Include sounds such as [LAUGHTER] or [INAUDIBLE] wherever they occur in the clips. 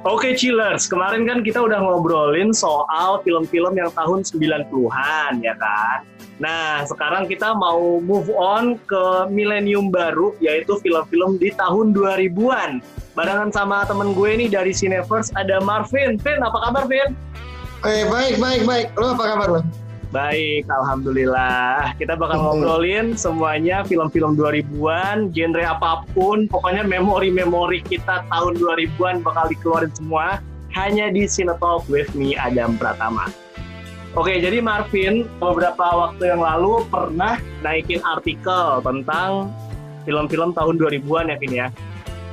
Oke Chillers, kemarin kan kita udah ngobrolin soal film-film yang tahun 90-an ya kan. Nah, sekarang kita mau move on ke milenium baru yaitu film-film di tahun 2000-an. Barengan sama temen gue nih dari Cineverse ada Marvin. Vin, apa kabar Vin? Eh, baik, baik, baik. Lo apa kabar lo? Baik, Alhamdulillah. Kita bakal ngobrolin semuanya film-film 2000-an, genre apa pun, pokoknya memori-memori kita tahun 2000-an bakal dikeluarin semua hanya di Cinetalk with me, Adam Pratama. Oke, jadi Marvin beberapa waktu yang lalu pernah naikin artikel tentang film-film tahun 2000-an ya, Vin ya?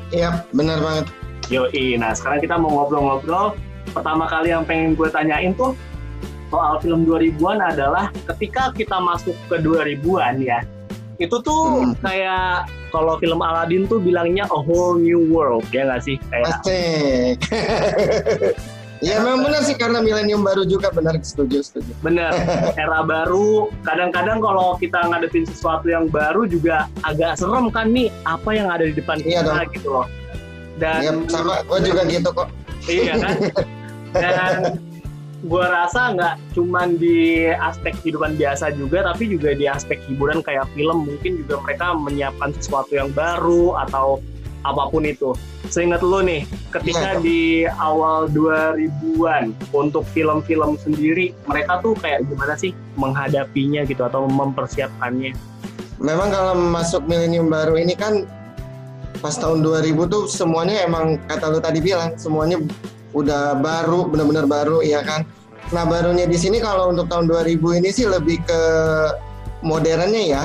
Iya, benar banget. Yoi, nah sekarang kita mau ngobrol-ngobrol. Pertama kali yang pengen gue tanyain tuh, soal film 2000-an adalah ketika kita masuk ke 2000-an ya, itu tuh hmm. kayak kalau film Aladdin tuh bilangnya a whole new world ya nggak sih kayak Asik. [LAUGHS] ya memang benar sih karena milenium baru juga benar setuju setuju. Bener [LAUGHS] era baru kadang-kadang kalau kita ngadepin sesuatu yang baru juga agak serem kan nih apa yang ada di depan iya kita dong. gitu loh. Dan ya, sama gue juga gitu kok. Iya kan. [LAUGHS] Dan gue rasa nggak cuman di aspek kehidupan biasa juga tapi juga di aspek hiburan kayak film mungkin juga mereka menyiapkan sesuatu yang baru atau apa pun itu. Seingat lo nih ketika di awal 2000-an untuk film-film sendiri mereka tuh kayak gimana sih menghadapinya gitu atau mempersiapkannya? Memang kalau masuk milenium baru ini kan pas tahun 2000 tuh semuanya emang kata lu tadi bilang semuanya udah baru benar-benar baru ya kan. Nah barunya di sini kalau untuk tahun 2000 ini sih lebih ke modernnya ya.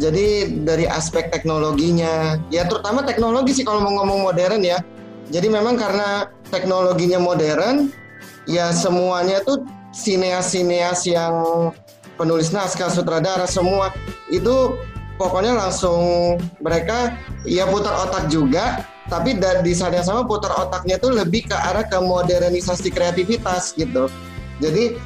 Jadi dari aspek teknologinya, ya terutama teknologi sih kalau mau ngomong modern ya. Jadi memang karena teknologinya modern, ya semuanya tuh sineas-sineas yang penulis naskah, sutradara semua itu pokoknya langsung mereka ya putar otak juga. Tapi di saat yang sama putar otaknya tuh lebih ke arah ke modernisasi kreativitas gitu. Jadi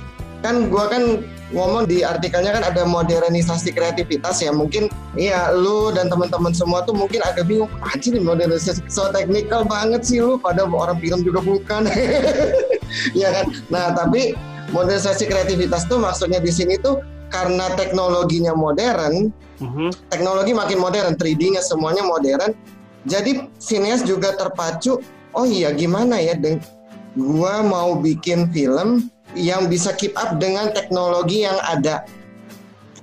kan gua kan ngomong di artikelnya kan ada modernisasi kreativitas ya. Mungkin iya lu dan teman-teman semua tuh mungkin agak bingung anjir modernisasi so teknikal banget sih lu pada orang film juga bukan. [LAUGHS] Ya kan? Nah tapi modernisasi kreativitas tuh maksudnya di sini tuh karena teknologinya modern Mhm. teknologi makin modern, 3D-nya semuanya modern. Jadi sineas juga terpacu, oh iya gimana ya, deng gua mau bikin film yang bisa keep up dengan teknologi yang ada,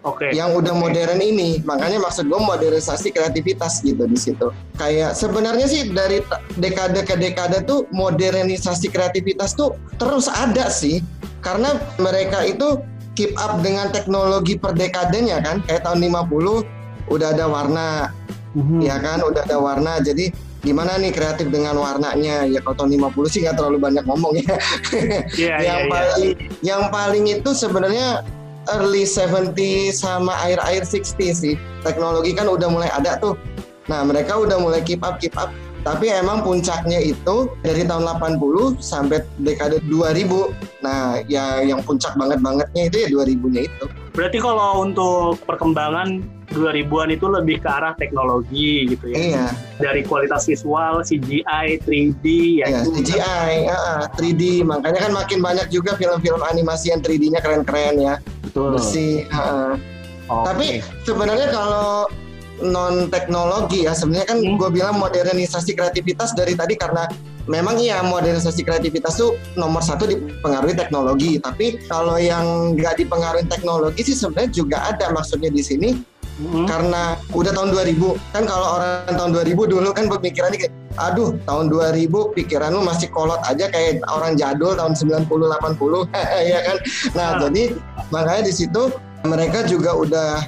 oke yang udah modern ini. Makanya maksud gua modernisasi kreativitas gitu di situ. Kayak sebenarnya sih dari dekade ke dekade tuh modernisasi kreativitas tuh terus ada sih. Karena mereka itu keep up dengan teknologi per dekadenya kan. Kayak tahun 50 udah ada warna, Mhm. ya kan? Udah ada warna. Jadi gimana nih kreatif dengan warnanya? Ya kalau tahun 50 sih nggak terlalu banyak ngomong ya. Iya, [LAUGHS] iya, yang iya. paling yang paling itu sebenarnya early 70 sama akhir-akhir 60 sih. Teknologi kan udah mulai ada tuh. Nah mereka udah mulai keep up keep up tapi emang puncaknya itu dari tahun 80 sampai dekade 2000 nah ya yang puncak banget bangetnya itu ya 2000 nya itu Berarti kalau untuk perkembangan 2000-an itu lebih ke arah teknologi gitu ya. iya Dari kualitas visual, CGI, 3D ya Ya, itu CGI, ah, 3D, makanya kan makin banyak juga film-film animasi yang 3D-nya keren-keren ya, betul. bersih. ah. Oke. Tapi sebenarnya kalau non teknologi ya, sebenarnya kan Hmm. gue bilang modernisasi kreativitas dari tadi karena memang iya modernisasi kreativitas tuh nomor satu dipengaruhi teknologi. Tapi kalau yang nggak dipengaruhi teknologi sih sebenarnya juga ada maksudnya di sini Mhm. karena udah tahun 2000 kan kalau orang tahun 2000 dulu kan pemikirannya kayak aduh tahun 2000 pikiran lu masih kolot aja kayak orang jadul tahun 90 80 ya kan nah Ah. jadi makanya di situ mereka juga udah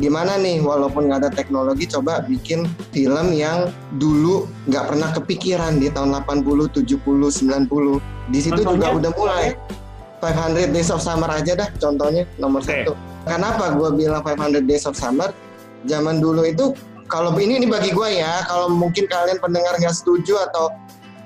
gimana nih walaupun nggak ada teknologi coba bikin film yang dulu nggak pernah kepikiran di tahun 80 70 90 di situ Contohnya? juga udah mulai 500 Days of Summer aja dah contohnya nomor Oke. satu Kenapa gue bilang 500 Days of Summer? Zaman dulu itu kalau ini ini bagi gue ya, kalau mungkin kalian pendengar nggak setuju atau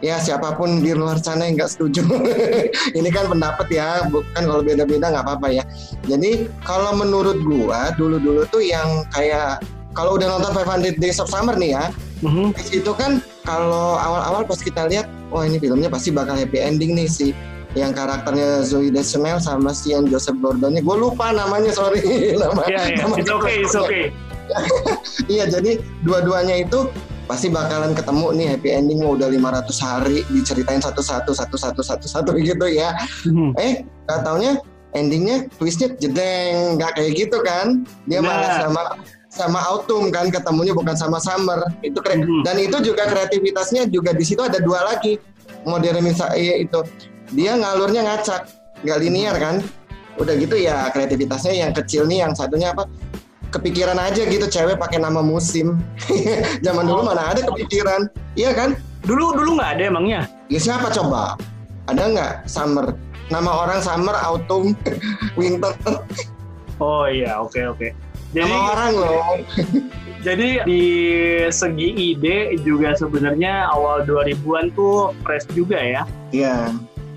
ya siapa pun di luar sana yang nggak setuju, [LAUGHS] ini kan pendapat ya, bukan kalau beda-beda nggak apa-apa ya. Jadi kalau menurut gue dulu-dulu tuh yang kayak kalau udah nonton 500 Days of Summer nih ya, Mhm. di situ kan kalau awal-awal pas kita lihat, wah ini filmnya pasti bakal happy ending nih sih. Yang karakternya Zoe Deschanel sama si yang Joseph Gordon-nya, gue lupa namanya sorry [LAUGHS] nama. Iya, iya. nama It's okay, it's okay. [LAUGHS] Iya jadi dua-duanya itu pasti bakalan ketemu nih happy ending mau udah 500 hari diceritain satu-satu satu-satu satu-satu [LAUGHS] gitu ya. Mhm. Eh gak taunya endingnya twistnya jedeng nggak kayak gitu kan dia Nah. malah sama sama autumn kan ketemunya bukan sama summer itu keren Mhm. dan itu juga kreativitasnya juga di situ ada dua lagi modernisasi itu dia ngalurnya ngacak nggak linear kan udah gitu ya kreativitasnya yang kecil nih yang satunya apa kepikiran aja gitu cewek pakai nama musim [LAUGHS] zaman dulu mana ada kepikiran iya kan Dulu dulu nggak ada emangnya? Ya siapa coba? Ada nggak summer? Nama orang summer, autumn, [LAUGHS] winter. Oh iya, oke oke. Jadi Nama orang loh. [LAUGHS] jadi di segi ide juga sebenarnya awal 2000-an tuh fresh juga ya. Iya.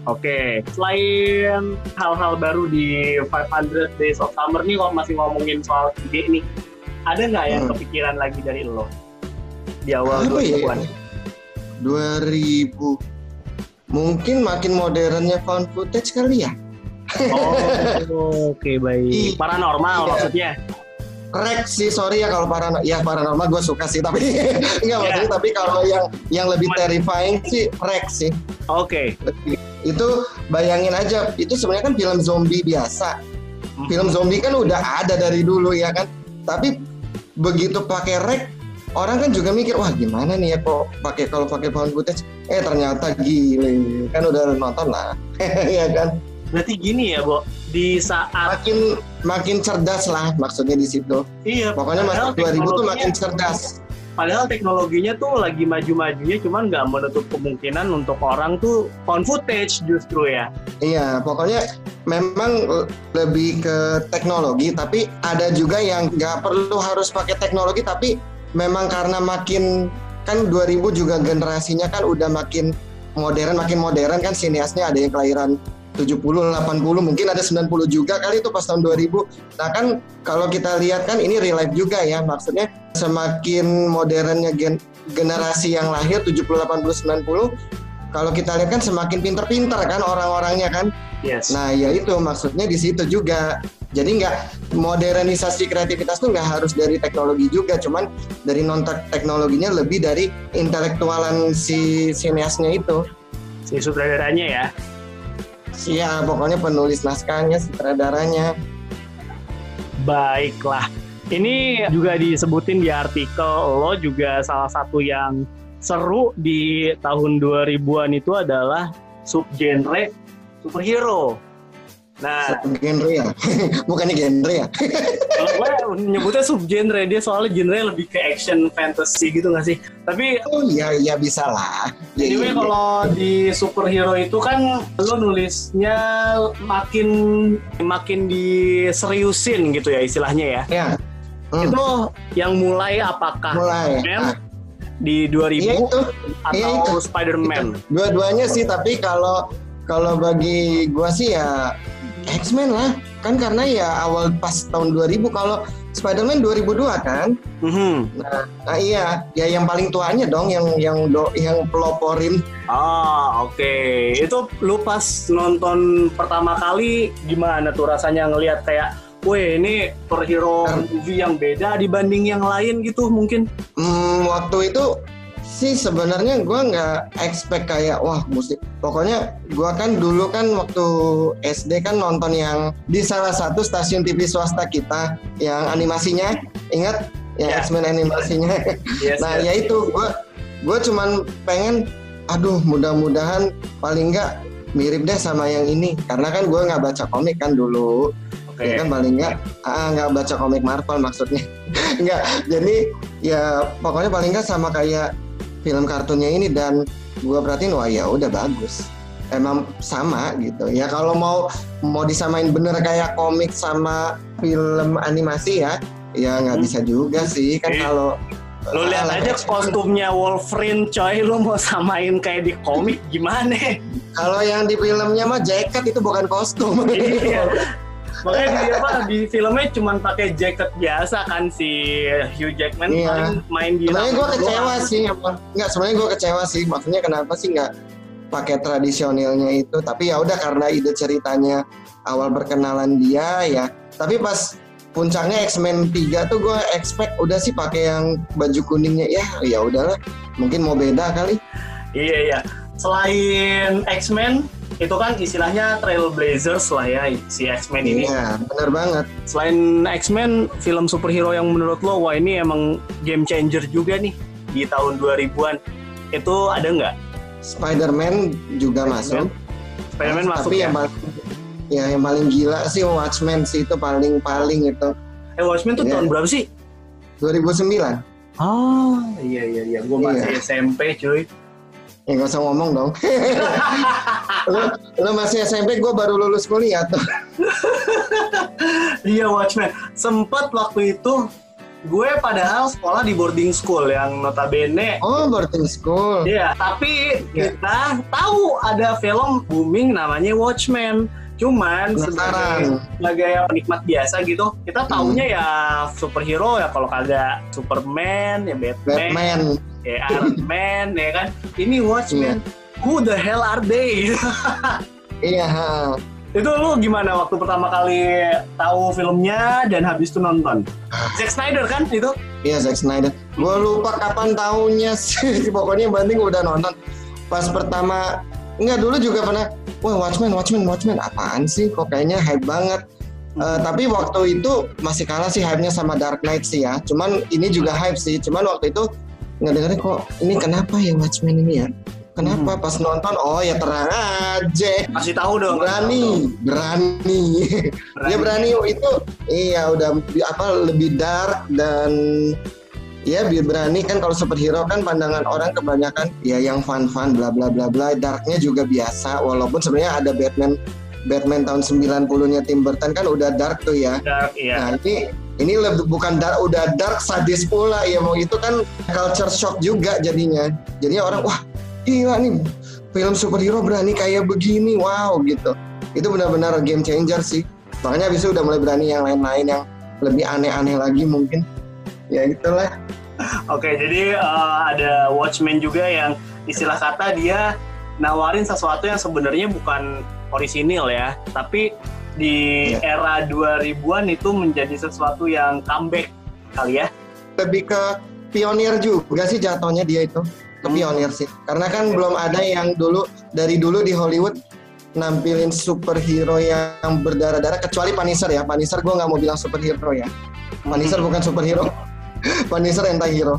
Oke, selain hal-hal baru di 500 Days of Summer nih kalau masih ngomongin soal ide nih, ada nggak yang Hmm. kepikiran lagi dari lo di awal Apa ya? 2000-an? 2000. Mungkin makin modernnya found footage kali ya. Oh, oke baik. Paranormal Iya. maksudnya. Rek sih, sorry ya kalau paranormal. Ya paranormal gue suka sih, tapi [LAUGHS] enggak maksudnya. Tapi kalau yang yang lebih terrifying sih Rek sih. Oke. Itu bayangin aja, itu sebenarnya kan film zombie biasa. film zombie kan udah ada dari dulu ya kan tapi begitu pakai rek orang kan juga mikir wah gimana nih ya kok pakai kalau pakai found footage eh ternyata gile kan udah nonton lah [LAUGHS] ya kan Berarti gini ya, Bo. Di saat makin makin cerdas lah maksudnya di situ iya, pokoknya masuk 2000 tuh makin cerdas Padahal teknologinya tuh lagi maju-majunya, cuman nggak menutup kemungkinan untuk orang tuh found footage justru ya. Iya, pokoknya memang lebih ke teknologi, tapi ada juga yang nggak perlu harus pakai teknologi, tapi memang karena makin kan 2000 juga generasinya kan udah makin modern, makin modern kan sineasnya ada yang kelahiran 70, 80, mungkin ada 90 juga kali itu pas tahun 2000. Nah kan kalau kita lihat kan ini real life juga ya, maksudnya semakin modernnya gen- generasi yang lahir 70, 80, 90, kalau kita lihat kan semakin pinter-pinter kan orang-orangnya kan. Yes. Nah, ya itu maksudnya di situ juga. Jadi nggak modernisasi kreativitas tuh nggak harus dari teknologi juga, cuman dari non teknologinya lebih dari intelektualan si sineasnya itu. si sutradaranya ya. Iya, pokoknya penulis naskahnya, sutradaranya. Baiklah. Ini juga disebutin di artikel lo juga salah satu yang seru di tahun 2000-an itu adalah subgenre superhero. Nah, Genre ya, [LAUGHS] bukannya genre ya. [LAUGHS] kalau gue nyebutnya subgenre dia soalnya genre lebih ke action fantasy gitu gak sih? Tapi Oh iya, iya bisa lah. Ya, Anyway iya, kalau di superhero itu kan lo nulisnya makin makin diseriusin gitu ya istilahnya ya. iya. Ya, Hmm, Itu yang mulai apakah mulai. Man Nah, di 2000 iya itu. atau iya itu. Spider-Man? Dua-duanya sih, tapi kalau kalau bagi gua sih ya X-Men lah. Kan karena ya awal pas tahun 2000 kalau Spider-Man 2002 kan. Mhm. Nah, iya, ya yang paling tuanya dong yang yang do, yang peloporin. Ah, oke. Itu lu pas nonton pertama kali gimana tuh rasanya ngelihat kayak Weh ini superhero movie yang beda dibanding yang lain gitu mungkin. Hmm, waktu itu sih sebenarnya gua nggak expect kayak wah musik. Pokoknya gua kan dulu kan waktu SD kan nonton yang di salah satu stasiun TV swasta kita yang animasinya ingat yang Ya. X-Men animasinya. [LAUGHS] Yes, Nah yes. ya itu gue gue cuman pengen aduh mudah-mudahan paling nggak mirip deh sama yang ini karena kan gue nggak baca komik kan dulu Oke. ya kan paling nggak ah nggak baca komik Marvel maksudnya [LAUGHS] nggak jadi ya pokoknya paling nggak sama kayak film kartunnya ini dan gue perhatiin wah ya udah bagus emang sama gitu ya kalau mau mau disamain bener kayak komik sama film animasi ya ya nggak Hmm. bisa juga sih kan kalau Lu lihat Ah, aja kostumnya Wolverine coy, lu mau samain kayak di komik gimana? Kalau yang di filmnya mah jaket itu bukan kostum. Iya. [LAUGHS] Makanya di apa di filmnya cuma pakai jaket biasa kan si Hugh Jackman Iya. paling main di sebenarnya gue kecewa doang. sih emang. nggak sebenarnya gue kecewa sih maksudnya kenapa sih nggak pakai tradisionalnya itu tapi ya udah karena ide ceritanya awal berkenalan dia ya tapi pas puncaknya X-Men 3 tuh gue expect udah sih pakai yang baju kuningnya ya ya udahlah mungkin mau beda kali Iya iya. Selain X-Men itu kan istilahnya Trailblazers lah ya si X-Men ini. iya bener banget Selain X-Men, film superhero yang menurut lo wah ini emang game changer juga nih di tahun 2000-an. Itu ada nggak? Spider-Man juga masuk Spider-Man masuk tapi ya? yang paling ya yang paling gila sih Watchmen sih itu paling paling itu Eh Watchmen tuh Iya. tahun berapa sih? 2009 Oh iya iya iya, gue masih Iya. SMP cuy. Ya nggak usah ngomong dong. [LAUGHS] lo, lo masih SMP, gue baru lulus kuliah tuh. Iya Watchmen. Sempet waktu itu gue padahal sekolah di boarding school yang notabene Oh, boarding school. Iya, tapi Iya. kita tahu ada film booming namanya Watchmen. Cuman sebagai, Penasaran. sebagai penikmat biasa gitu, kita taunya ya superhero ya kalau kagak Superman, ya Batman, Batman. Ya Iron Man, ya kan. Ini Watchmen. Who the hell are they? Iya. ha. itu lu gimana waktu pertama kali tahu filmnya dan habis itu nonton? Zack Snyder kan itu? Iya, Zack Snyder. Gue lupa kapan tahunnya sih. [LAUGHS] Pokoknya yang penting udah nonton. Pas pertama, enggak dulu juga pernah. Wah, Watchmen, Watchmen, Watchmen. Apaan sih? Kok kayaknya hype banget. Eh, tapi waktu itu masih kalah sih hype-nya sama Dark Knight sih ya. Cuman ini juga hype sih. Cuman waktu itu nggak dengerin kok ini kenapa ya Watchmen ini ya? Kenapa pas nonton? Oh ya terang aja. Kasih tahu dong. berani berani dia berani itu iya udah apa lebih dark dan ya bi- berani kan kalau superhero kan pandangan orang kebanyakan ya yang fun fun bla bla bla bla darknya juga biasa walaupun sebenarnya ada Batman Batman tahun 90-nya Tim Burton kan udah dark tuh ya Dark, iya. Nah ini ini lebih bukan dark, udah dark sadis pula ya mau itu kan culture shock juga jadinya. Jadinya orang wah gila nih film superhero berani kayak begini wow gitu. Itu benar-benar game changer sih. Makanya itu udah mulai berani yang lain-lain yang lebih aneh-aneh lagi mungkin. Ya itulah. Oke, jadi eh, ada Watchmen juga yang istilah kata dia nawarin sesuatu yang sebenarnya bukan orisinil ya, tapi di Iya. era 2000-an itu menjadi sesuatu yang comeback kali ya. Lebih ke pionir juga sih jatuhnya dia itu. Ke Hmm. pionir sih. Karena kan belum ada yang dulu dari dulu di Hollywood nampilin superhero yang berdarah-darah kecuali Punisher ya. Punisher gue nggak mau bilang superhero ya. Punisher bukan superhero. [LAUGHS] Punisher anti-hero.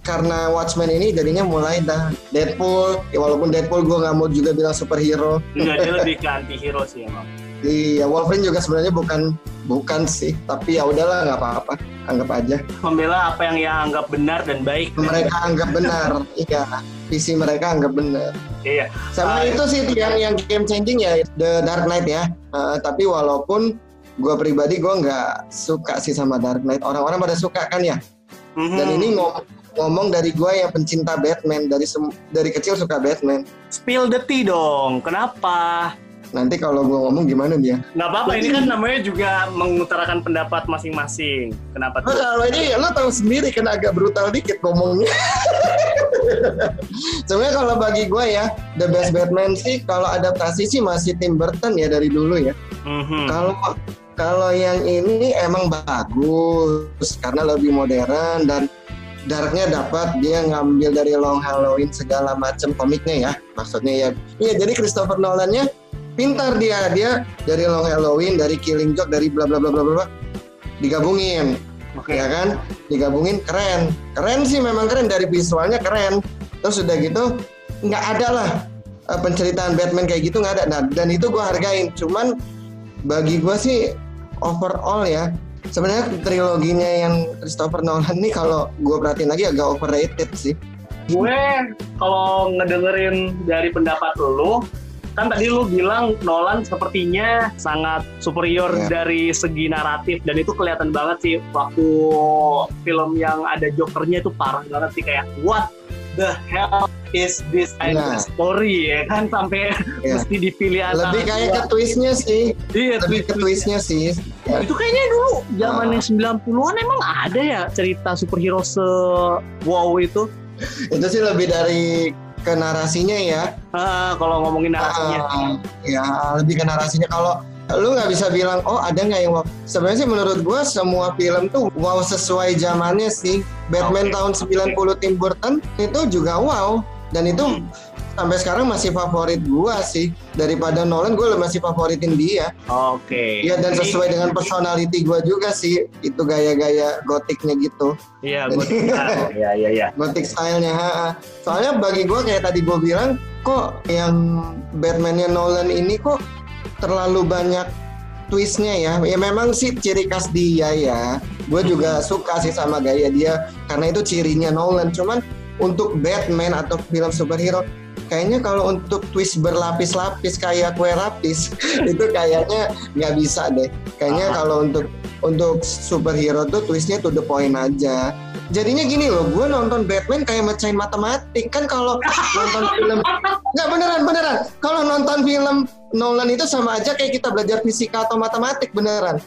Karena Watchmen ini jadinya mulai dah Deadpool. Ya, walaupun Deadpool gue nggak mau juga bilang superhero. Dia [LAUGHS] lebih ke anti-hero sih emang. Iya Wolverine juga sebenarnya bukan bukan sih. Tapi ya udahlah nggak apa-apa. Anggap aja. Membela apa yang ia anggap benar dan baik. Mereka anggap benar. iya. Visi mereka anggap benar. Iya. Sama Ah, itu sih yang yang game changing ya The Dark Knight ya. Eh, tapi walaupun gue pribadi gue nggak suka sih sama Dark Knight. Orang-orang pada suka kan ya. Mhm. Dan ini ngom- ngomong dari gue yang pencinta Batman dari sem- dari kecil suka Batman. spill the tea dong. Kenapa? Nanti kalau gue ngomong gimana dia? Nggak apa-apa, ini kan namanya juga mengutarakan pendapat masing-masing. Kenapa tuh? kalau ini lo tahu sendiri kan agak brutal dikit ngomongnya. [LAUGHS] Sebenarnya kalau bagi gue ya the best Batman sih kalau adaptasi sih masih Tim Burton ya dari dulu ya. Mhm. Kalau kalau yang ini emang bagus karena lebih modern dan darknya dapat dia ngambil dari Long Halloween segala macam komiknya ya maksudnya ya iya jadi Christopher Nolannya pintar dia dia dari Long Halloween dari Killing Joke dari bla bla bla bla bla digabungin. Oke. ya kan? Digabungin keren. Keren sih memang keren. Dari visualnya keren. Terus udah gitu nggak ada lah eh, penceritaan Batman kayak gitu nggak ada. Nah, dan itu gue hargain. Cuman bagi gue sih overall ya sebenarnya triloginya yang Christopher Nolan nih kalau gue perhatiin lagi agak overrated sih. Gue kalau ngedengerin dari pendapat lu kan tadi lu bilang Nolan sepertinya sangat superior Iya. dari segi naratif dan itu kelihatan banget sih waktu film yang ada Jokernya itu parah banget sih kayak what the hell is this kind Nah. of story ya kan sampai Iya. mesti dipilih antara Lebih kayak ke twistnya sih. Iya, Lebih ke twistnya sih. Ya. Itu kayaknya dulu zamannya Ah. 90-an emang ada ya cerita superhero se wow itu. Itu sih lebih dari ke narasinya ya. Ah, kalau ngomongin narasinya. Ah, ya lebih ke narasinya kalau lu nggak bisa bilang oh ada nggak yang wow sebenarnya sih menurut gua semua film tuh wow sesuai zamannya sih Batman Oke, tahun 90 Tim Burton itu juga wow dan itu Hmm. Sampai sekarang masih favorit gua sih daripada Nolan gue masih favoritin dia Oke. Iya dan sesuai dengan personality gua juga sih itu gaya-gaya gotiknya gitu Iya, gue tahu. Iya, iya, iya. gothic stylenya ha, ha. soalnya bagi gua kayak tadi gua bilang kok yang Batman-nya Nolan ini kok terlalu banyak twistnya ya ya memang sih ciri khas dia ya gue juga suka sih sama gaya dia karena itu cirinya Nolan cuman untuk Batman atau film superhero kayaknya kalau untuk twist berlapis-lapis kayak kue lapis [LAUGHS] itu kayaknya nggak bisa deh. Kayaknya Ah. kalau untuk untuk superhero tuh twistnya to the point aja. Jadinya gini loh gue nonton Batman kayak mecahin matematik. Kan kalau nonton film [LAUGHS] nggak beneran beneran. Kalau nonton film Nolan itu sama aja kayak kita belajar fisika atau matematik beneran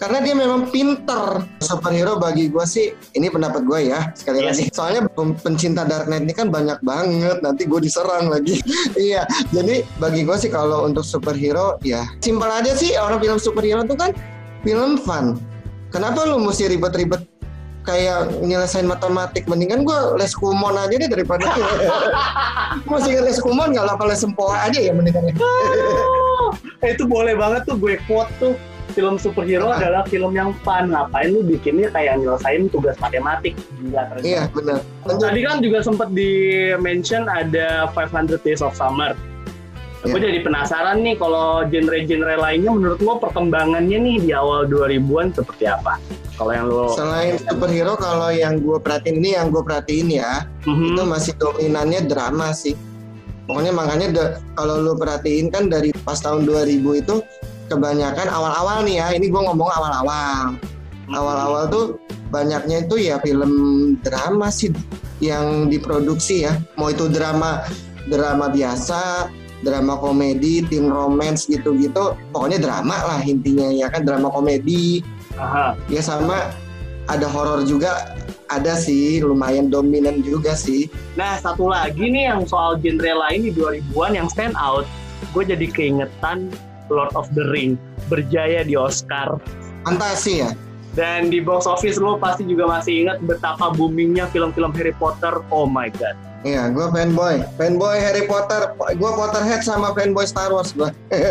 karena dia memang pinter. Superhero bagi gue sih ini pendapat gue ya sekali Iya lagi. soalnya pencinta Dark Knight ini kan banyak banget nanti gue diserang lagi. [LAUGHS] Iya jadi bagi gue sih kalau untuk superhero ya simpel aja sih. Orang film superhero tuh kan film fun. Kenapa lu mesti ribet-ribet kayak nyelesain matematik? Mendingan gue les kumon aja deh daripada [LAUGHS] masih les kumon lah kalau les sempoa aja ya mendingan. [LAUGHS] Eh, itu boleh banget tuh gue quote tuh film superhero Apa? adalah film yang fun ngapain lu bikinnya kayak nyelesain tugas matematik gila keren iya benar tadi kan juga sempat di mention ada 500 Days of Summer Gue Iya. jadi penasaran nih kalau genre-genre lainnya menurut lo perkembangannya nih di awal 2000-an seperti apa? Kalau yang lo selain superhero kalau yang gue perhatiin ini yang gue perhatiin ya Mhm. itu masih dominannya drama sih pokoknya makanya de- kalau lu perhatiin kan dari pas tahun 2000 itu kebanyakan awal-awal nih ya ini gue ngomong awal-awal. Awal-awal tuh banyaknya itu ya film drama sih yang diproduksi ya. Mau itu drama drama biasa drama komedi teen romance gitu-gitu. Pokoknya drama lah intinya ya kan drama komedi. Aha. ya sama ada horor juga ada sih lumayan dominan juga sih. Nah satu lagi nih yang soal genre lain di 2000-an yang stand out, gue jadi keingetan Lord of the Ring berjaya di Oscar fantasi ya dan di box office lo pasti juga masih ingat betapa boomingnya film-film Harry Potter. Oh my god. Iya, gue fanboy, fanboy Harry Potter, gue Potterhead sama fanboy Star Wars gue. [LAUGHS]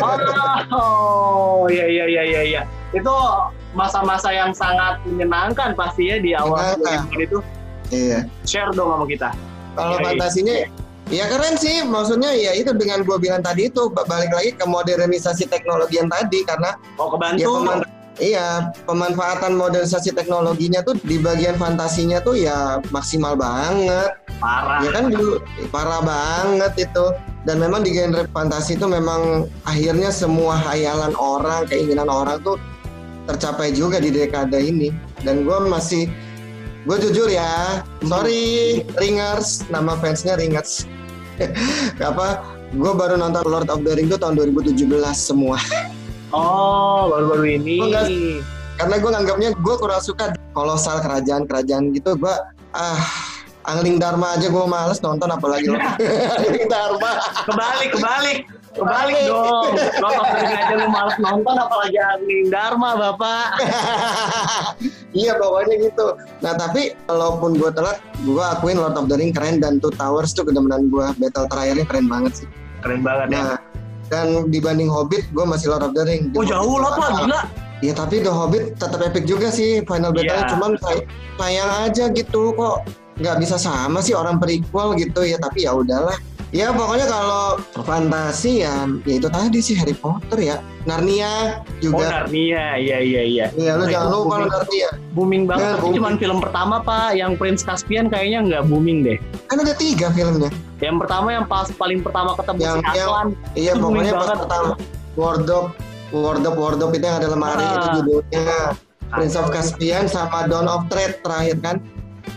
Oh, iya iya iya iya iya. Itu masa-masa yang sangat menyenangkan pasti ya di awal Menyenangkan. 2000-an itu. iya. Share dong sama kita. Kalau Iya, iya. fantasinya, ya keren sih. Maksudnya ya itu dengan gue bilang tadi itu ba- balik lagi ke modernisasi teknologi yang tadi karena Mau ya kebantu. peman- iya pemanfaatan modernisasi teknologinya tuh di bagian fantasinya tuh ya maksimal banget. Parah. Ya kan dulu parah banget itu. Dan memang di genre fantasi itu memang akhirnya semua hayalan orang, keinginan orang tuh tercapai juga di dekade ini. Dan gue masih, gue jujur ya, sorry Ringers, nama fansnya Ringers. [LAUGHS] Apa? Gue baru nonton Lord of the Ring itu tahun 2017 semua. Oh, baru-baru ini. Gua nggak- Karena gue nganggapnya gue kurang suka kolosal kerajaan-kerajaan gitu. Gue ah Angling Dharma aja gue males nonton apalagi lo. Angling Dharma. Kebalik, kebalik. Kebalik dong. Lord of the Ring aja lu males nonton apalagi Angling Dharma, Bapak. [LAUGHS] iya pokoknya gitu. Nah tapi walaupun gue telat, gue akuin Lord of the Ring keren dan Two Towers tuh kedemenan gue. Battle terakhirnya keren banget sih. Keren banget ya. Nah dan dibanding Hobbit, gue masih Lord of the Ring. Oh, jauh lah, Pak. Gila. Ya tapi The Hobbit tetap epic juga sih final battle Iya. cuman say- sayang aja gitu kok nggak bisa sama sih orang prequel gitu ya tapi ya udahlah ya pokoknya kalau fantasi ya ya itu tadi sih Harry Potter ya Narnia Oh, juga Narnia. Iya, iya, iya. Iya lu Oh, jangan lupa lu booming. Narnia Booming banget, Ya, tapi booming. cuman film pertama, Pak. Yang Prince Caspian kayaknya nggak booming deh. kan ada tiga filmnya Yang pertama yang pas paling pertama ketemu Yang- si Aslan. iya Itu booming pokoknya pas banget. pertama Wardrobe Wardrobe Wardrobe itu yang ada lemari Ah. itu judulnya Prince of Caspian sama Dawn of Trade terakhir kan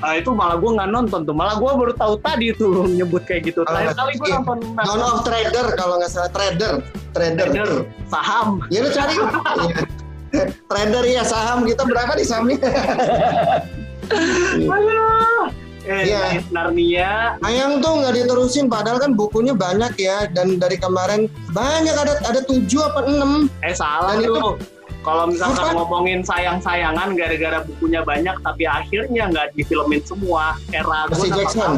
Nah, itu malah gue nggak nonton tuh. Malah gue baru tahu tadi tuh lu [LAUGHS] nyebut kayak gitu. Terakhir kali gue iya. nonton Dawn of Trader kalau nggak salah trader, trader. Trader, saham. Ya lu cari. [LAUGHS] Iya. trader ya saham kita berapa di sahamnya? [LAUGHS] Eh, Iya. Narnia. Sayang tuh nggak diterusin padahal kan bukunya banyak ya dan dari kemarin banyak ada ada tujuh apa enam Eh salah Dan itu-. Kalau misalkan ngomongin sayang-sayangan gara-gara bukunya banyak tapi akhirnya nggak difilmin semua. Eragon Percy apa Jackson.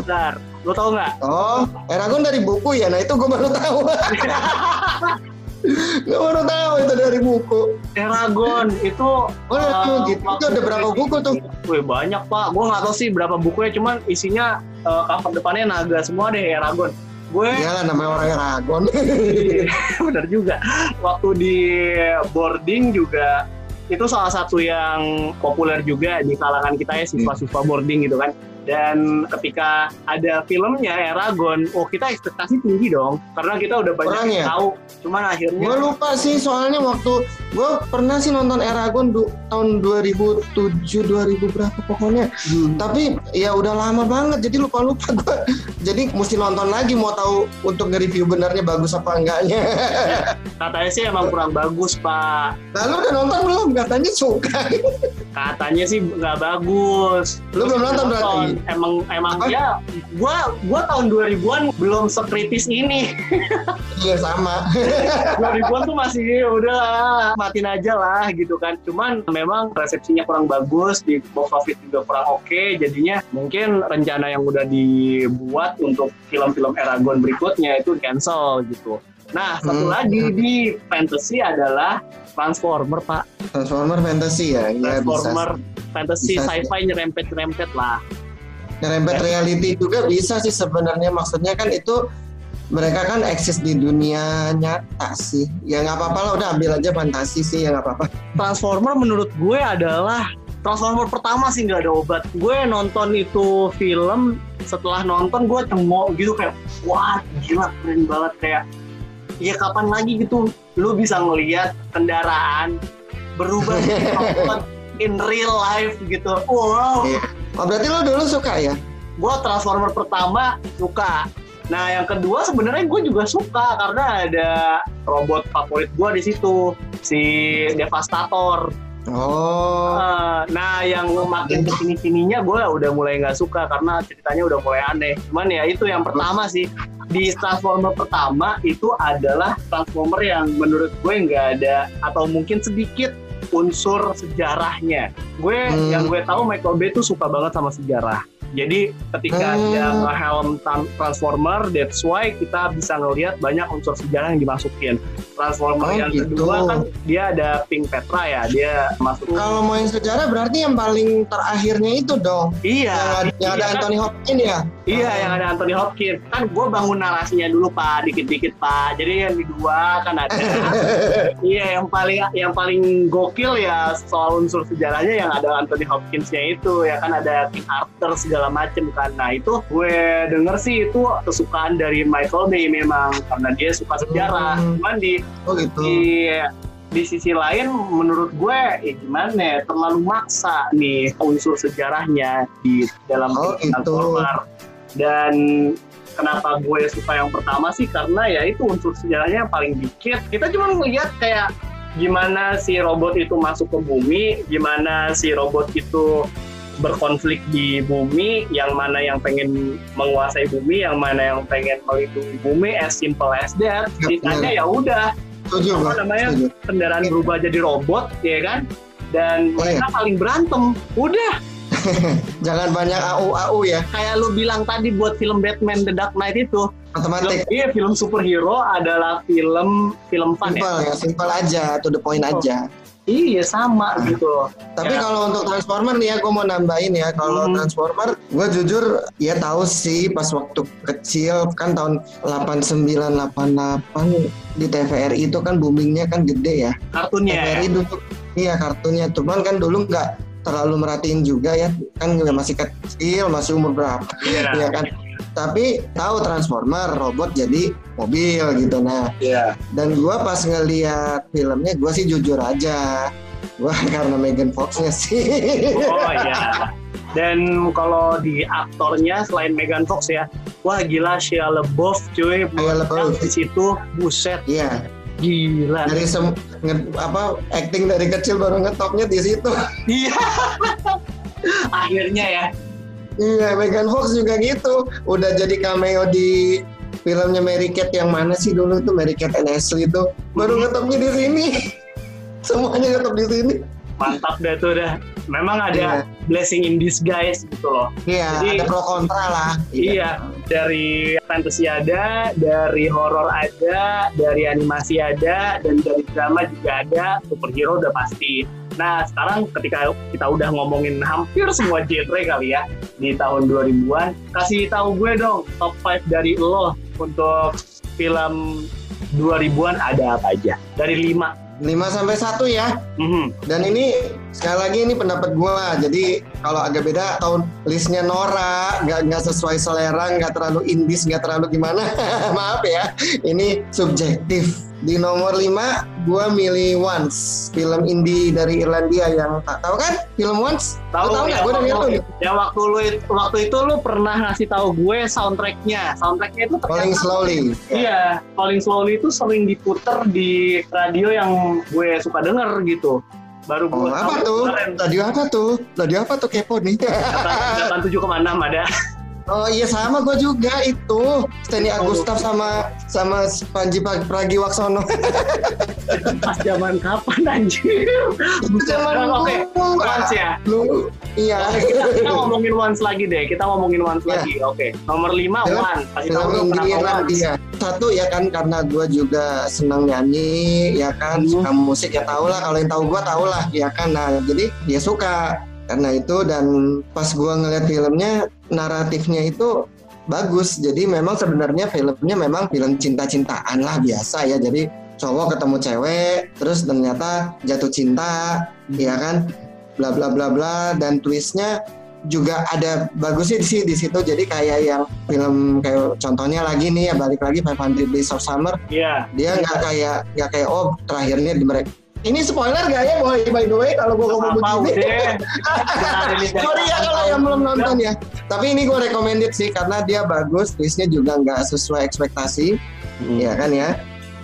Lo tau nggak? Oh, Eragon dari buku ya. Nah itu gue baru tahu. [LAUGHS] gue baru tahu itu dari buku. Eragon itu Oh, eh, gitu. Itu ada berapa buku tuh? Wih banyak pak, gue nggak tahu sih berapa bukunya, cuman isinya eh, cover depannya naga semua deh Eragon. Gue Iyalah namanya orang Eragon. [LAUGHS] bener juga. Waktu di boarding juga itu salah satu yang populer juga di kalangan kita ya siswa-siswa boarding gitu kan. Dan ketika ada filmnya Eragon, oh kita ekspektasi tinggi dong, karena kita udah banyak Kurang yang ya? tahu. Cuman akhirnya gue lupa sih soalnya waktu gue pernah sih nonton Eragon du- tahun 2007 2000 berapa pokoknya. Hmm, Tapi ya udah lama banget jadi lupa lupa gue. [LAUGHS] Jadi mesti nonton lagi mau tahu untuk nge-review benernya bagus apa enggaknya. [LAUGHS] katanya sih emang kurang bagus pak. Lalu udah nonton belum? Katanya suka. Katanya sih nggak bagus. Lu belum nonton berarti? Emang emang Apa? ya gua gua tahun 2000-an belum sekritis ini. [LAUGHS] Iya sama. [LAUGHS] 2000-an tuh masih ya udah matiin aja lah gitu kan. Cuman memang resepsinya kurang bagus di box office juga kurang oke. Jadinya mungkin rencana yang udah dibuat untuk film-film Eragon berikutnya itu cancel gitu. Nah, satu Hmm. lagi di fantasy adalah Transformer, Pak. Transformer fantasy ya, ya bisa. Transformer fantasy Bisa sih. sci-fi nyerempet-nyerempet lah. Nyerempet reality juga bisa sih sebenarnya maksudnya kan itu mereka kan eksis di dunia nyata sih. Ya nggak apa-apa lah, udah ambil aja fantasi sih ya nggak apa-apa. Transformer menurut gue adalah Transformer pertama sih nggak ada obat. Gue nonton itu film setelah nonton gue cengok gitu kayak wah gila keren banget kayak ya kapan lagi gitu lu bisa ngelihat kendaraan berubah robot [LAUGHS] in real life gitu. Wow. Iya. Oh berarti lo dulu suka ya? Gue Transformer pertama suka. Nah yang kedua sebenarnya gue juga suka karena ada robot favorit gue di situ si Devastator. Oh, Eh, nah, yang makin ke sini sininya gue udah mulai nggak suka karena ceritanya udah mulai aneh. Cuman ya itu yang pertama sih di Transformer pertama itu adalah Transformer yang menurut gue nggak ada atau mungkin sedikit unsur sejarahnya. Gue Hmm. yang gue tahu Michael Bay tuh suka banget sama sejarah. Jadi ketika Hmm. dia nge-helm Tran- Transformer, that's why kita bisa ngelihat banyak unsur sejarah yang dimasukin. Transformer Oh, yang gitu. kedua kan dia ada Pink Petra ya, dia masuk kalau mau yang sejarah berarti yang paling terakhirnya itu dong. Iya, yang ada, yang ada iya kan? Anthony Hopkins ya? Iya, yang ada Anthony Hopkins. Kan gue bangun narasinya dulu Pak, dikit-dikit Pak. Jadi yang di dua kan ada. [LAUGHS] iya, yang paling yang paling gokil ya soal unsur sejarahnya yang ada Anthony Hopkinsnya itu ya kan ada King Arthur segala macem kan. Nah itu gue denger sih itu kesukaan dari Michael Bay memang karena dia suka sejarah. Hmm. Cuman di Oh gitu. di di sisi lain menurut gue ya gimana ya terlalu maksa nih unsur sejarahnya di dalam Oh, film gitu. Transformer dan kenapa gue suka yang pertama sih karena ya itu unsur sejarahnya yang paling dikit kita cuma melihat kayak gimana si robot itu masuk ke bumi gimana si robot itu berkonflik di bumi yang mana yang pengen menguasai bumi yang mana yang pengen melindungi bumi as simple as that. Ya, sisanya ya udah. Apa namanya? Kendaraan berubah jadi robot ya kan? Dan Iya. mereka paling berantem. Udah. [LAUGHS] Jangan banyak AU-AU ya, kayak lu bilang tadi buat film Batman The Dark Knight itu. Film, matematik. iya film superhero adalah film film fun Simpel ya ya, simpel aja, to the point Oh. aja. Iya sama gitu Tapi Ya. kalau untuk Transformer nih ya, gue mau nambahin ya. Kalau Hmm. Transformer, gue jujur ya tahu sih pas waktu kecil kan tahun 89 88 di TVRI itu kan boomingnya kan gede ya. kartunnya TVRI dulu iya kartunya, cuman kan dulu nggak terlalu merhatiin juga ya, kan juga masih kecil, masih umur berapa, iya ya kan. Tapi tahu Transformer robot jadi mobil gitu. Nah, iya dan gua pas ngeliat filmnya gua sih jujur aja gua [LAUGHS] karena Megan Fox-nya sih oh iya Dan kalau di aktornya selain Megan Fox ya, wah gila Shia LaBeouf cuy, Shia LaBeouf. di situ buset Iya. gila. Dari sem nge- apa acting dari kecil baru ngetopnya di situ. Iya. [LAUGHS] Akhirnya ya. Iya, Megan Fox juga gitu. Udah jadi cameo di filmnya Mary Kate yang mana sih dulu tuh Mary Kate and Ashley itu. Baru ngetopnya di sini. [LAUGHS] Semuanya ngetop di sini. Mantap dah tuh dah. Memang ada Iya. blessing in disguise gitu loh. Iya, Jadi- ada pro kontra lah. Iya, dari fantasy ada, dari horor ada, dari animasi ada, dan dari drama juga ada, superhero udah pasti. Nah, sekarang ketika kita udah ngomongin hampir semua genre kali ya di tahun 2000-an, kasih tahu gue dong top 5 dari lo untuk film 2000-an ada apa aja? Dari 5. 5 sampai 1 ya. Mhm. Dan ini sekali lagi ini pendapat gua. Jadi kalau agak beda tahun listnya Nora nggak nggak sesuai selera, nggak terlalu indis, nggak terlalu gimana. [LAUGHS] Maaf ya. Ini subjektif. Di nomor 5 gua milih Once, film indie dari Irlandia yang tak tahu kan? Film Once? Tahu nggak? ya, Gua udah lihat tuh. ya waktu lu waktu itu lu pernah ngasih tahu gue soundtracknya. Soundtracknya itu Falling ternyata Slowly. Iya, Falling Slowly itu sering diputer di radio yang gue suka denger gitu. Baru Oh, gue apa tuh? kemarin. Radio apa tuh? Radio apa tuh kepo nih? 87,6 ada. Oh iya sama gue juga itu Stanley Oh. Agustaf sama sama Panji Pra- Pragiwaksono. [LAUGHS] Pas zaman kapan anjir? Zaman Oke, dulu. once ya. Lu iya. Kita, kita ngomongin once lagi deh. Kita ngomongin once Iya. lagi. Oke. Nomor 5 Film- one. Kasih tahu kenapa once. Irlandia. Satu ya kan karena gue juga senang nyanyi ya kan Hmm. suka musik ya tau lah kalau yang tahu gue tau lah ya kan nah jadi dia suka karena itu dan pas gue ngeliat filmnya naratifnya itu bagus. Jadi memang sebenarnya filmnya memang film cinta-cintaan lah biasa ya. Jadi cowok ketemu cewek terus ternyata jatuh cinta ya kan? Bla bla bla bla. Dan twistnya juga ada bagusnya di sini di situ. Jadi kayak yang film kayak contohnya lagi nih ya balik lagi 500 Days of Summer. Iya. dia nggak kayak nggak kayak oh terakhirnya di mereka ini spoiler gak ya boy? By the way kalau gue ngomong begini. [LAUGHS] sorry ya kalau yang belum nonton. ya. Tapi ini gue recommended sih karena dia bagus twistnya juga nggak sesuai ekspektasi. Hmm. ya kan ya?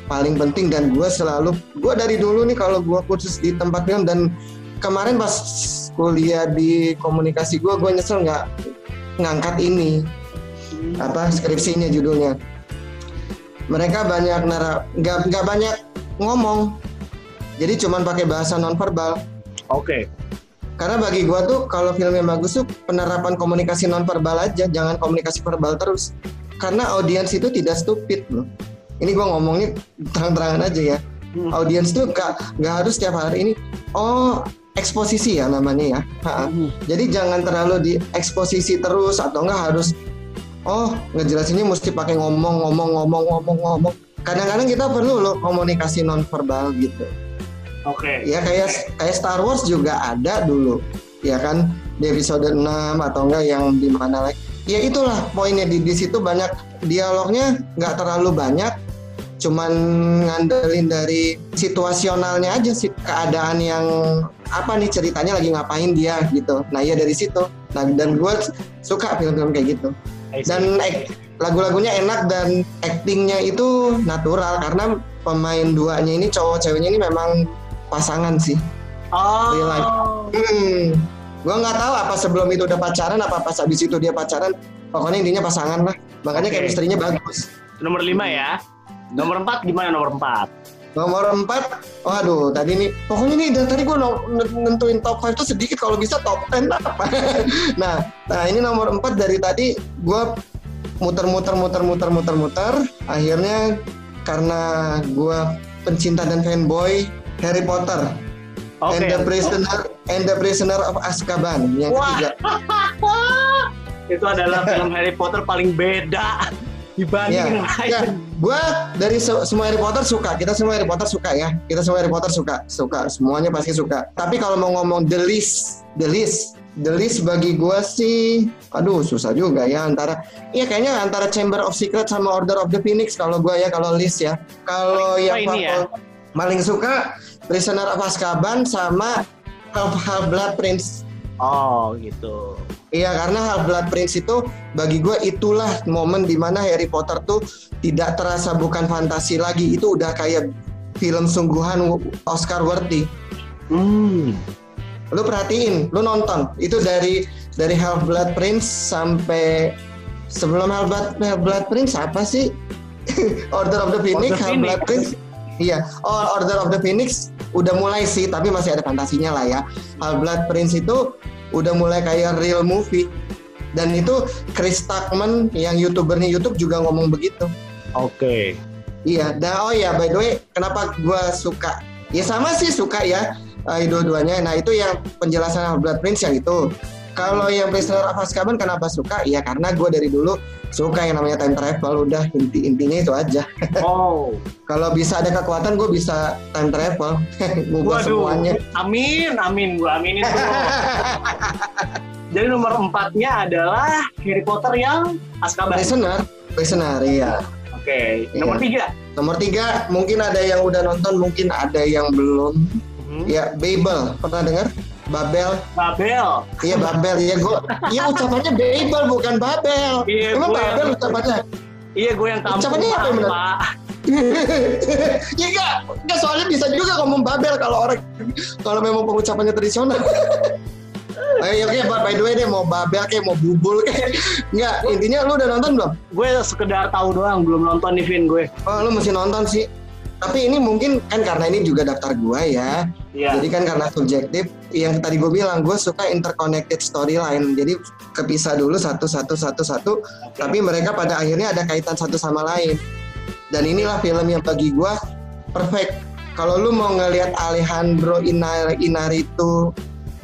Paling penting dan gue selalu gue dari dulu nih kalau gue khusus di tempat film dan kemarin pas kuliah di komunikasi gue gue nyesel nggak ngangkat ini. Apa skripsinya judulnya. Mereka banyak nara nggak nggak banyak ngomong jadi cuman pakai bahasa nonverbal Oke. karena bagi gua tuh kalau film yang bagus tuh penerapan komunikasi nonverbal aja jangan komunikasi verbal terus karena audiens itu tidak stupid loh ini gua ngomongnya terang-terangan aja ya Hmm. audiens tuh nggak nggak harus setiap hari ini oh eksposisi ya namanya ya Ha-ha. Hmm. jadi jangan terlalu di eksposisi terus atau enggak harus oh ngejelasinnya mesti pakai ngomong ngomong ngomong ngomong ngomong kadang-kadang kita perlu loh komunikasi nonverbal gitu Oke. ya kayak kayak Star Wars juga ada dulu. Ya kan? Di episode 6 atau enggak yang di mana lagi. Ya itulah poinnya. Di di situ banyak dialognya nggak terlalu banyak. Cuman ngandelin dari situasionalnya aja sih. Keadaan yang apa nih ceritanya lagi ngapain dia gitu. Nah ya dari situ. Nah dan gue suka film-film kayak gitu. Dan lagu-lagunya enak dan actingnya itu natural. Karena pemain duanya ini cowok ceweknya ini memang pasangan sih Oh. real life. hmm. gue nggak tahu apa sebelum itu udah pacaran apa pas habis itu dia pacaran pokoknya intinya pasangan lah makanya Oke. chemistry-nya bagus Nomor 5 ya. Nomor 4 gimana nomor 4? nomor 4 waduh tadi nih pokoknya nih dari tadi gue nentuin top 5 tuh sedikit kalau bisa top 10 apa [LAUGHS] nah nah ini nomor 4 dari tadi gue muter-muter muter-muter muter-muter akhirnya karena gue pencinta dan fanboy Harry Potter Oke. and the Prisoner and the Prisoner of Azkaban yang Wah. ketiga [LAUGHS] itu adalah film [LAUGHS] Harry Potter paling beda dibanding Ya, yang lain. ya. Gua dari se- semua Harry Potter suka. Kita semua Harry Potter suka ya. Kita semua Harry Potter suka, suka. Semuanya pasti suka. Tapi kalau mau ngomong the list, the list, the list bagi gua sih, aduh susah juga ya antara, iya kayaknya antara Chamber of Secret sama Order of the Phoenix kalau gua ya kalau list ya. Kalau suka yang ini ya? Paling suka Prisoner of Azkaban sama Half Half Blood Prince. Oh gitu. Iya karena Half Blood Prince itu bagi gue itulah momen di mana Harry Potter tuh tidak terasa bukan fantasi lagi itu udah kayak film sungguhan Oscar worthy. Hmm. Lu perhatiin, lu nonton itu dari dari Half Blood Prince sampai sebelum Half Blood, Half Blood Prince apa sih? [LAUGHS] Order of the Phoenix, Half. Blood Prince. Iya, oh Order of the Phoenix udah mulai sih, tapi masih ada fantasinya lah ya. Half Blood Prince itu udah mulai kayak real movie. Dan itu Chris Tuckman yang youtubernya YouTube juga ngomong begitu. Oke. Iya, dan oh ya by the way, kenapa gua suka? Ya sama sih suka ya uh, dua-duanya. Nah itu yang penjelasan Half Blood Prince yang itu. Kalau yang Prisoner of Azkaban kenapa suka? Ya karena gue dari dulu suka yang namanya time travel. Udah inti intinya itu aja. [LAUGHS] Oh. Kalau bisa ada kekuatan gue bisa time travel. [LAUGHS] Ngubah Waduh. semuanya. Amin, amin, gua aminin tuh. [LAUGHS] Jadi nomor empatnya adalah Harry Potter yang Azkaban. Oke. Prisoner, Prisoner iya. Nomor Iya. tiga. Nomor tiga mungkin ada yang udah nonton, mungkin ada yang belum. Hmm. Ya Babel pernah dengar? Babel. Babel. Iya Babel ya gue. Iya ucapannya Babel bukan Babel. Iya, Emang Babel yang- ucapannya? Iya, gue yang kampung Ucapannya apa benar? [LAUGHS] Iya enggak, enggak soalnya bisa juga ngomong Babel kalau orang kalau memang pengucapannya tradisional. Ayo [LAUGHS] oke by the way deh mau Babel kayak mau bubul kayak enggak intinya lu udah nonton belum? Gue sekedar tahu doang, belum nonton nih Vin gue. Oh lu mesti nonton sih. Tapi ini mungkin kan karena ini juga daftar gua ya. Iya. Jadi kan karena subjektif yang tadi gue bilang gue suka interconnected storyline. Jadi kepisah dulu satu satu satu satu tapi mereka pada akhirnya ada kaitan satu sama lain. Dan inilah film yang bagi gue perfect. Kalau lu mau ngelihat Alejandro Inar Inarritu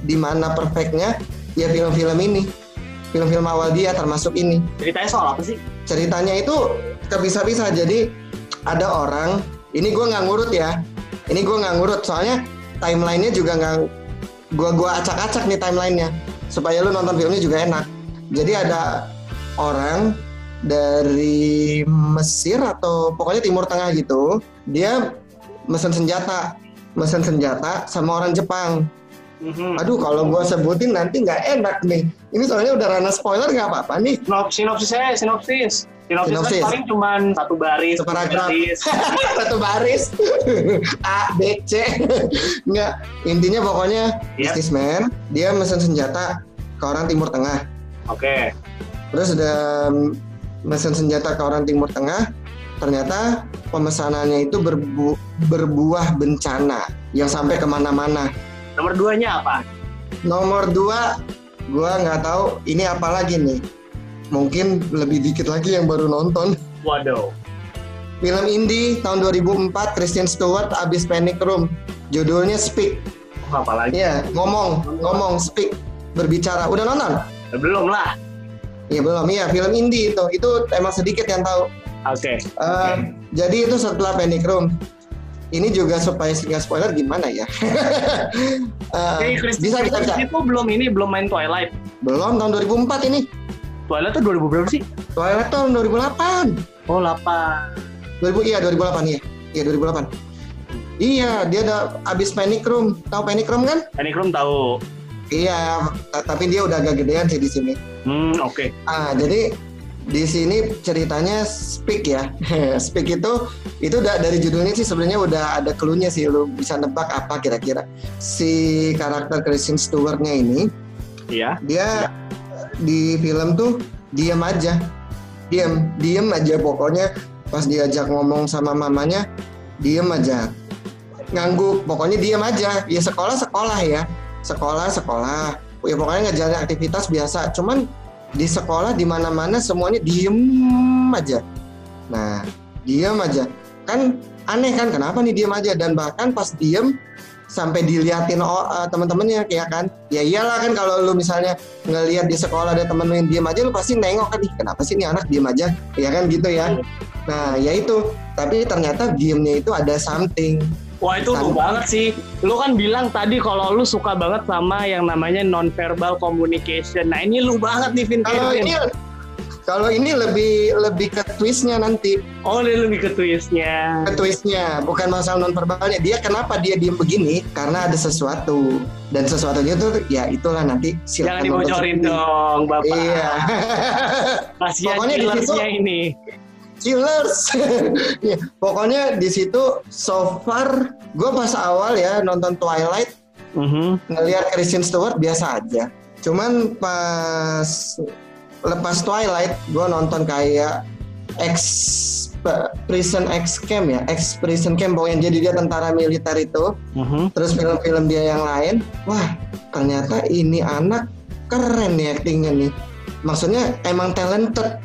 di mana perfectnya, ya film-film ini. Film-film awal dia termasuk ini. Ceritanya soal apa sih? Ceritanya itu kepisah-pisah. Jadi ada orang, ini gue nggak ngurut ya. Ini gue nggak ngurut soalnya timelinenya juga nggak gua gua acak-acak nih timelinenya supaya lu nonton filmnya juga enak. Jadi ada orang dari Mesir atau pokoknya Timur Tengah gitu, dia mesen senjata, mesen senjata sama orang Jepang. Mhm. Aduh kalau gua sebutin nanti nggak enak nih. Ini soalnya udah ranah spoiler nggak apa-apa nih. Sinop- Sinopsisnya sinopsis. Sinopsis, Sinopsis. kan paling cuman satu baris, Separagraf. baris. [LAUGHS] satu baris [LAUGHS] A B C nggak intinya pokoknya Yep. businessman dia mesen senjata ke orang Timur Tengah Oke. terus udah mesen senjata ke orang Timur Tengah ternyata pemesanannya itu berbu- berbuah bencana yang sampai ke mana-mana Nomor duanya apa? nomor dua gua nggak tahu ini apa lagi nih mungkin lebih dikit lagi yang baru nonton Waduh. Film indie tahun 2004 Christian Stewart abis Panic Room. Judulnya Speak. Oh, apa lagi? Iya, ngomong, ngomong, speak, berbicara. Udah nonton? Belum lah. Iya belum. Iya, film indie itu. Itu emang sedikit yang tahu. Oke. Eh, Jadi itu setelah Panic Room. Ini juga supaya nggak spoiler gimana ya? [LAUGHS] Eh, Hey, Christy bisa bisa bisa. itu belum ini belum main Twilight. Belum tahun 2004 ini. Twilight tuh 2000 berapa sih? Twilight tahun 2008. Oh, 8. 2000 iya 2008 iya. Iya 2008. Iya, dia ada abis Panic Room. Tahu Panic Room kan? Panic Room tahu. Iya, ta- tapi dia udah agak gedean sih di sini. Hmm, oke. Ah, jadi di sini ceritanya speak ya. [LAUGHS] speak itu itu udah dari judulnya sih sebenarnya udah ada clue-nya sih lu bisa nebak apa kira-kira. Si karakter Kristen Stewart-nya ini Iya. dia di film tuh diam aja. Diam, diam aja pokoknya pas diajak ngomong sama mamanya diam aja. Ngangguk, pokoknya diam aja. Ya sekolah sekolah ya. Sekolah sekolah. Ya pokoknya ngejalan aktivitas biasa. Cuman di sekolah di mana-mana semuanya diem aja. Nah, diem aja. Kan aneh kan kenapa nih diem aja dan bahkan pas diem sampai diliatin oh, eh, teman-temannya ya kan. Ya iyalah kan kalau lu misalnya ngelihat di sekolah ada temen lu yang diem aja lu pasti nengok kan nih kenapa sih ini anak diem aja ya kan gitu ya. Nah, ya itu. Tapi ternyata diemnya itu ada something. Wah itu lu banget sih. Lu kan bilang tadi kalau lu suka banget sama yang namanya non-verbal communication. Nah ini lu banget nih Vin. Kalau Vin. ini Kalau ini lebih lebih ke twistnya nanti. Oh, dia lebih ke twistnya. Ke twistnya, bukan masalah non verbalnya. Dia kenapa dia diem begini? Karena ada sesuatu dan sesuatunya tuh ya itulah nanti Jangan dibocorin dong, bapak. Iya. [LAUGHS] Kasihan Pokoknya di situ ini. Chillers. [LAUGHS] ya, pokoknya di situ so far gue pas awal ya nonton Twilight mm-hmm. ngelihat Kristen Stewart biasa aja. Cuman pas lepas Twilight gue nonton kayak X Prison X Camp ya, X Prison Camp pokoknya jadi dia tentara militer itu. Uh-huh. Terus film-film dia yang lain, wah ternyata ini anak keren nih aktingnya nih. Maksudnya emang talented.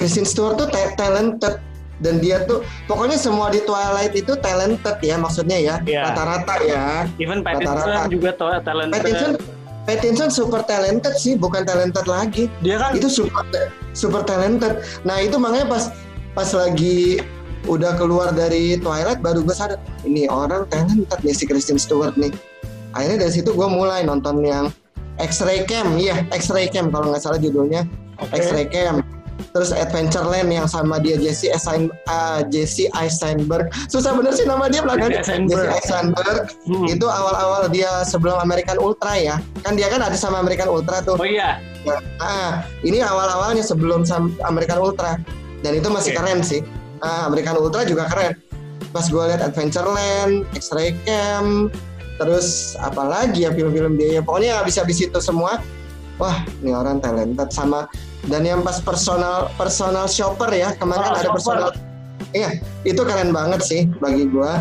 Kristen Stewart tuh ta- talented dan dia tuh pokoknya semua di Twilight itu talented ya maksudnya ya yeah. rata-rata ya. Even Pattinson juga talented. Pattinson Pattinson super talented sih, bukan talented lagi. Dia kan itu super super talented. Nah itu makanya pas pas lagi udah keluar dari Twilight baru gue sadar ini orang talented nih si Kristen Stewart nih. Akhirnya dari situ gue mulai nonton yang X-Ray Camp, iya X-Ray Camp kalau nggak salah judulnya okay. X-Ray Camp. Terus Adventureland yang sama dia Jesse Eisen, uh, Jesse Eisenberg. Susah bener sih nama dia belakangnya. Jesse Eisenberg. Hmm. Itu awal-awal dia sebelum American Ultra ya. Kan dia kan ada sama American Ultra tuh. Oh iya. Nah, ini awal-awalnya sebelum American Ultra. Dan itu masih okay. keren sih. Nah, American Ultra juga keren. Pas gue liat Adventureland, X-Ray Camp, terus apalagi ya film-film dia. Pokoknya habis-habis itu semua. Wah, ini orang talented sama dan yang pas personal personal shopper ya kemarin oh, ada personal iya itu keren banget sih bagi gue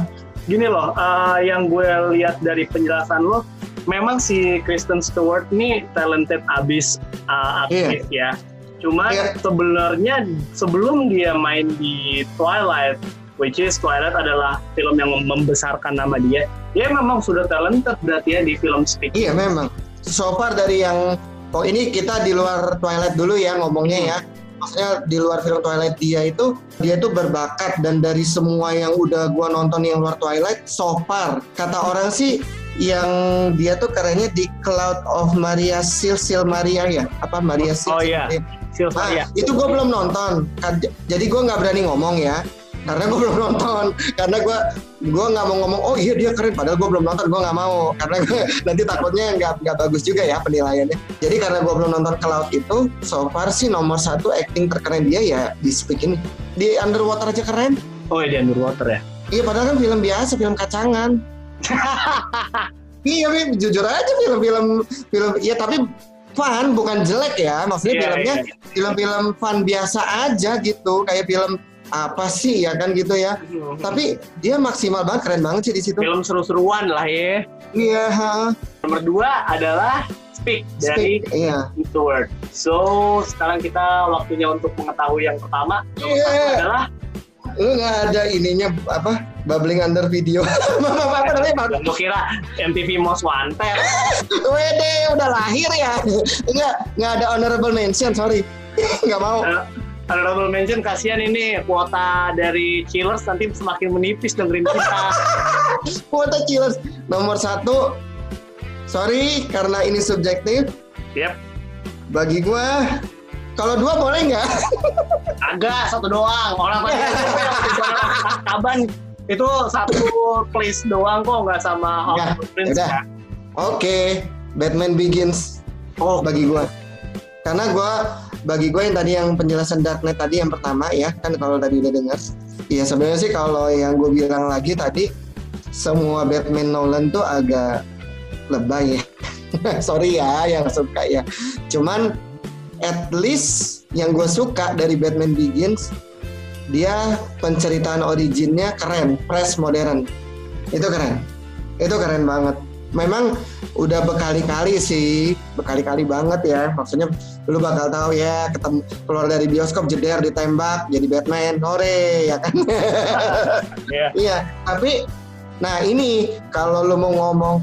gini loh uh, yang gue lihat dari penjelasan lo memang si Kristen Stewart nih talented abis uh, aktif yeah. ya. Cuma yeah. sebenarnya sebelum dia main di Twilight which is Twilight adalah film yang membesarkan nama dia dia memang sudah talented berarti ya di film Speak. Iya memang. So far dari yang Oh ini kita di luar Twilight dulu ya ngomongnya ya. Maksudnya di luar film Twilight dia itu dia tuh berbakat dan dari semua yang udah gua nonton yang luar Twilight so far kata orang sih yang dia tuh kerennya di Cloud of Maria Sil Sil Maria ya apa Maria Sil Oh iya. Sil Maria. Nah, itu gue belum nonton. Jadi gue nggak berani ngomong ya karena gue belum nonton. Karena gue gue nggak mau ngomong oh iya dia keren. Padahal gue belum nonton gue nggak mau. Karena gue, [LAUGHS] nanti takutnya nggak nggak bagus juga ya penilaiannya. Jadi karena gue belum nonton Cloud itu so far sih nomor satu acting terkeren dia ya di Speak ini. Di Underwater aja keren. Oh iya di Underwater ya? Iya padahal kan film biasa film kacangan. [LAUGHS] Iya jujur aja film-film film ya tapi fun bukan jelek ya. Maksudnya yeah, filmnya yeah, yeah. film-film fun biasa aja gitu. Kayak film apa sih ya kan gitu ya. Hmm. Tapi dia maksimal banget, keren banget sih di situ. Film seru-seruan lah ya. Iya. Nomor dua adalah Speak, Speak dari iya. The Word. So sekarang kita waktunya untuk mengetahui yang pertama. Yang yeah. pertama adalah lu nggak ada ininya apa bubbling under video apa apa namanya lu kira MTV Most Wanted [LAUGHS] wede udah lahir ya enggak nggak ada honorable mention sorry [LAUGHS] nggak mau uh, honorable mention kasihan ini kuota dari Chillers nanti semakin menipis dengerin kita. [LAUGHS] kuota Chillers nomor satu. Sorry karena ini subjektif. Yep. Bagi gua kalau dua boleh nggak? [LAUGHS] Agak satu doang. Orang [LAUGHS] kaban itu satu place doang kok nggak sama House of Prince ya. Oke, okay. Batman Begins. Oh, bagi gua. Karena gua bagi gue yang tadi yang penjelasan Dark Knight tadi yang pertama ya kan kalau tadi udah dengar. Ya sebenarnya sih kalau yang gue bilang lagi tadi semua Batman Nolan tuh agak lebay ya. [LAUGHS] Sorry ya yang suka ya. Cuman at least yang gue suka dari Batman Begins dia penceritaan originnya keren fresh modern. Itu keren. Itu keren banget memang udah berkali-kali sih, berkali-kali banget ya. Maksudnya lu bakal tahu ya, ketemu keluar dari bioskop jeder ditembak jadi Batman, hore ya kan. [LAUGHS] Iya. yeah. tapi nah ini kalau lu mau ngomong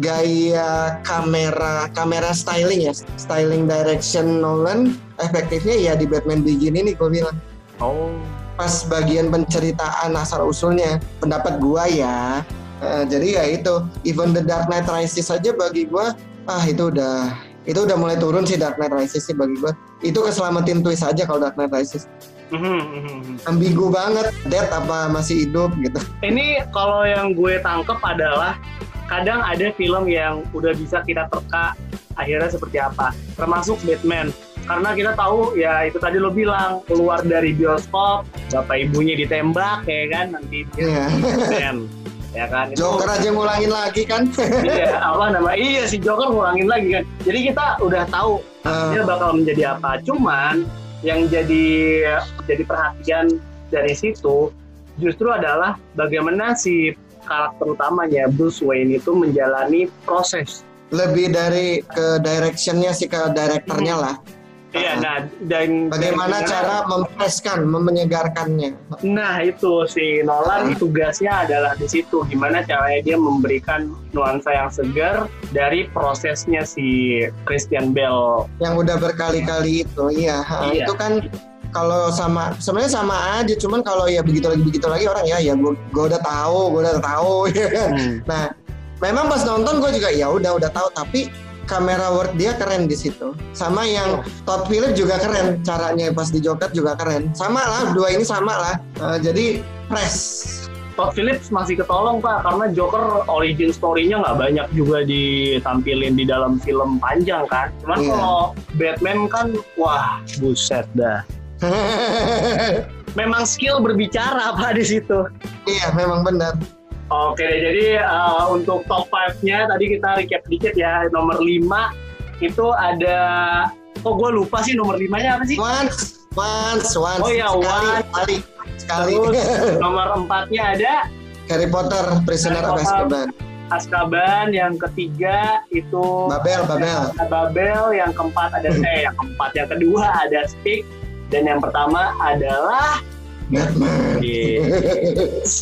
gaya kamera kamera styling ya, styling direction Nolan efektifnya ya di Batman Begin ini gue bilang. Oh. Pas bagian penceritaan asal usulnya, pendapat gua ya, Uh, jadi ya itu, even The Dark Knight Rises saja bagi gue, ah itu udah itu udah mulai turun sih Dark Knight Rises sih bagi gue itu keselamatin twist aja kalau Dark Knight Rises Mhm, mhm. ambigu banget dead apa masih hidup gitu Ini kalau yang gue tangkep adalah kadang ada film yang udah bisa kita terka akhirnya seperti apa. Termasuk Batman. Karena kita tahu ya itu tadi lo bilang keluar dari bioskop, bapak ibunya ditembak ya kan nanti. Batman. [LAUGHS] ya kan? Itu- Joker aja ngulangin lagi kan? Iya apa nama iya si Joker ngulangin lagi kan. Jadi kita udah tahu Ah, dia bakal menjadi apa. Cuman yang jadi jadi perhatian dari situ justru adalah bagaimana si karakter utamanya Bruce Wayne itu menjalani proses. Lebih dari ke directionnya sih ke direkturnya lah iya nah dan bagaimana dan- cara memfreshkan menyegarkannya? Nah itu si Nolan tugasnya adalah di situ gimana caranya dia memberikan nuansa yang segar dari prosesnya si Christian Bale. Yang udah berkali-kali itu iya, Iya. itu kan kalau sama sebenarnya sama aja cuman kalau ya begitu lagi begitu lagi orang ya ya gue udah tahu gue udah tahu. Ya [LAUGHS] kan nah memang pas nonton gue juga ya udah udah tahu tapi kamera work dia keren di situ sama yang Todd Phillips juga keren caranya pas di Joker juga keren sama lah dua ini sama lah Eh, jadi fresh Todd Phillips masih ketolong pak karena Joker origin story-nya nggak banyak juga ditampilin di dalam film panjang kan. Cuman Iya. kalau Batman kan wah buset dah. [LAUGHS] Memang skill berbicara pak di situ. iya memang benar Oke jadi eh, untuk top 5-nya tadi kita recap dikit ya. Nomor 5 itu ada kok gue lupa sih nomor 5-nya apa sih? once once once Oh iya, sekali once. sekali sekali Terus [LAUGHS] nomor 4-nya ada Harry Potter Prisoner Harry of Potter. Azkaban Azkaban, yang ketiga itu Babel Babel Babel, yang keempat ada eh yang keempat, yang kedua ada Stick dan yang pertama adalah Batman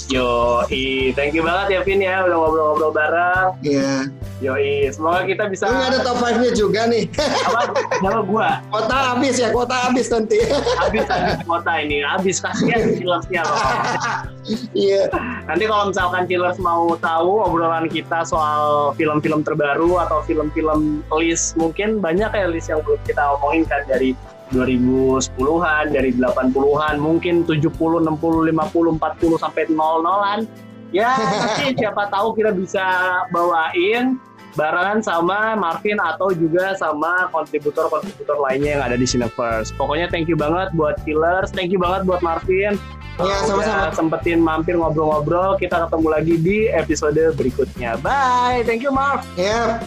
Yo, thank you banget ya Vin ya udah ngobrol-ngobrol bareng. Iya. Yoi, semoga kita bisa nggak ada top 5 nya juga nih. apa sama gua Kota habis ya, kota habis nanti. habis habis kota ini habis kasihan Chillersnya loh. Iya. Nanti kalau misalkan Chillers mau tahu obrolan kita soal film-film terbaru atau film-film list mungkin banyak ya list yang belum kita omongin kan dari 2010-an, dari 80-an, mungkin 70, 60, 50, 40 sampai 00-an. Ya, [LAUGHS] nanti siapa tahu kita bisa bawain barengan sama Marvin atau juga sama kontributor-kontributor lainnya yang ada di Cineverse. Pokoknya thank you banget buat Killers, thank you banget buat Marvin. Iya, sama-sama. Sempetin mampir ngobrol-ngobrol. Kita ketemu lagi di episode berikutnya. Bye, thank you Marv. Ya,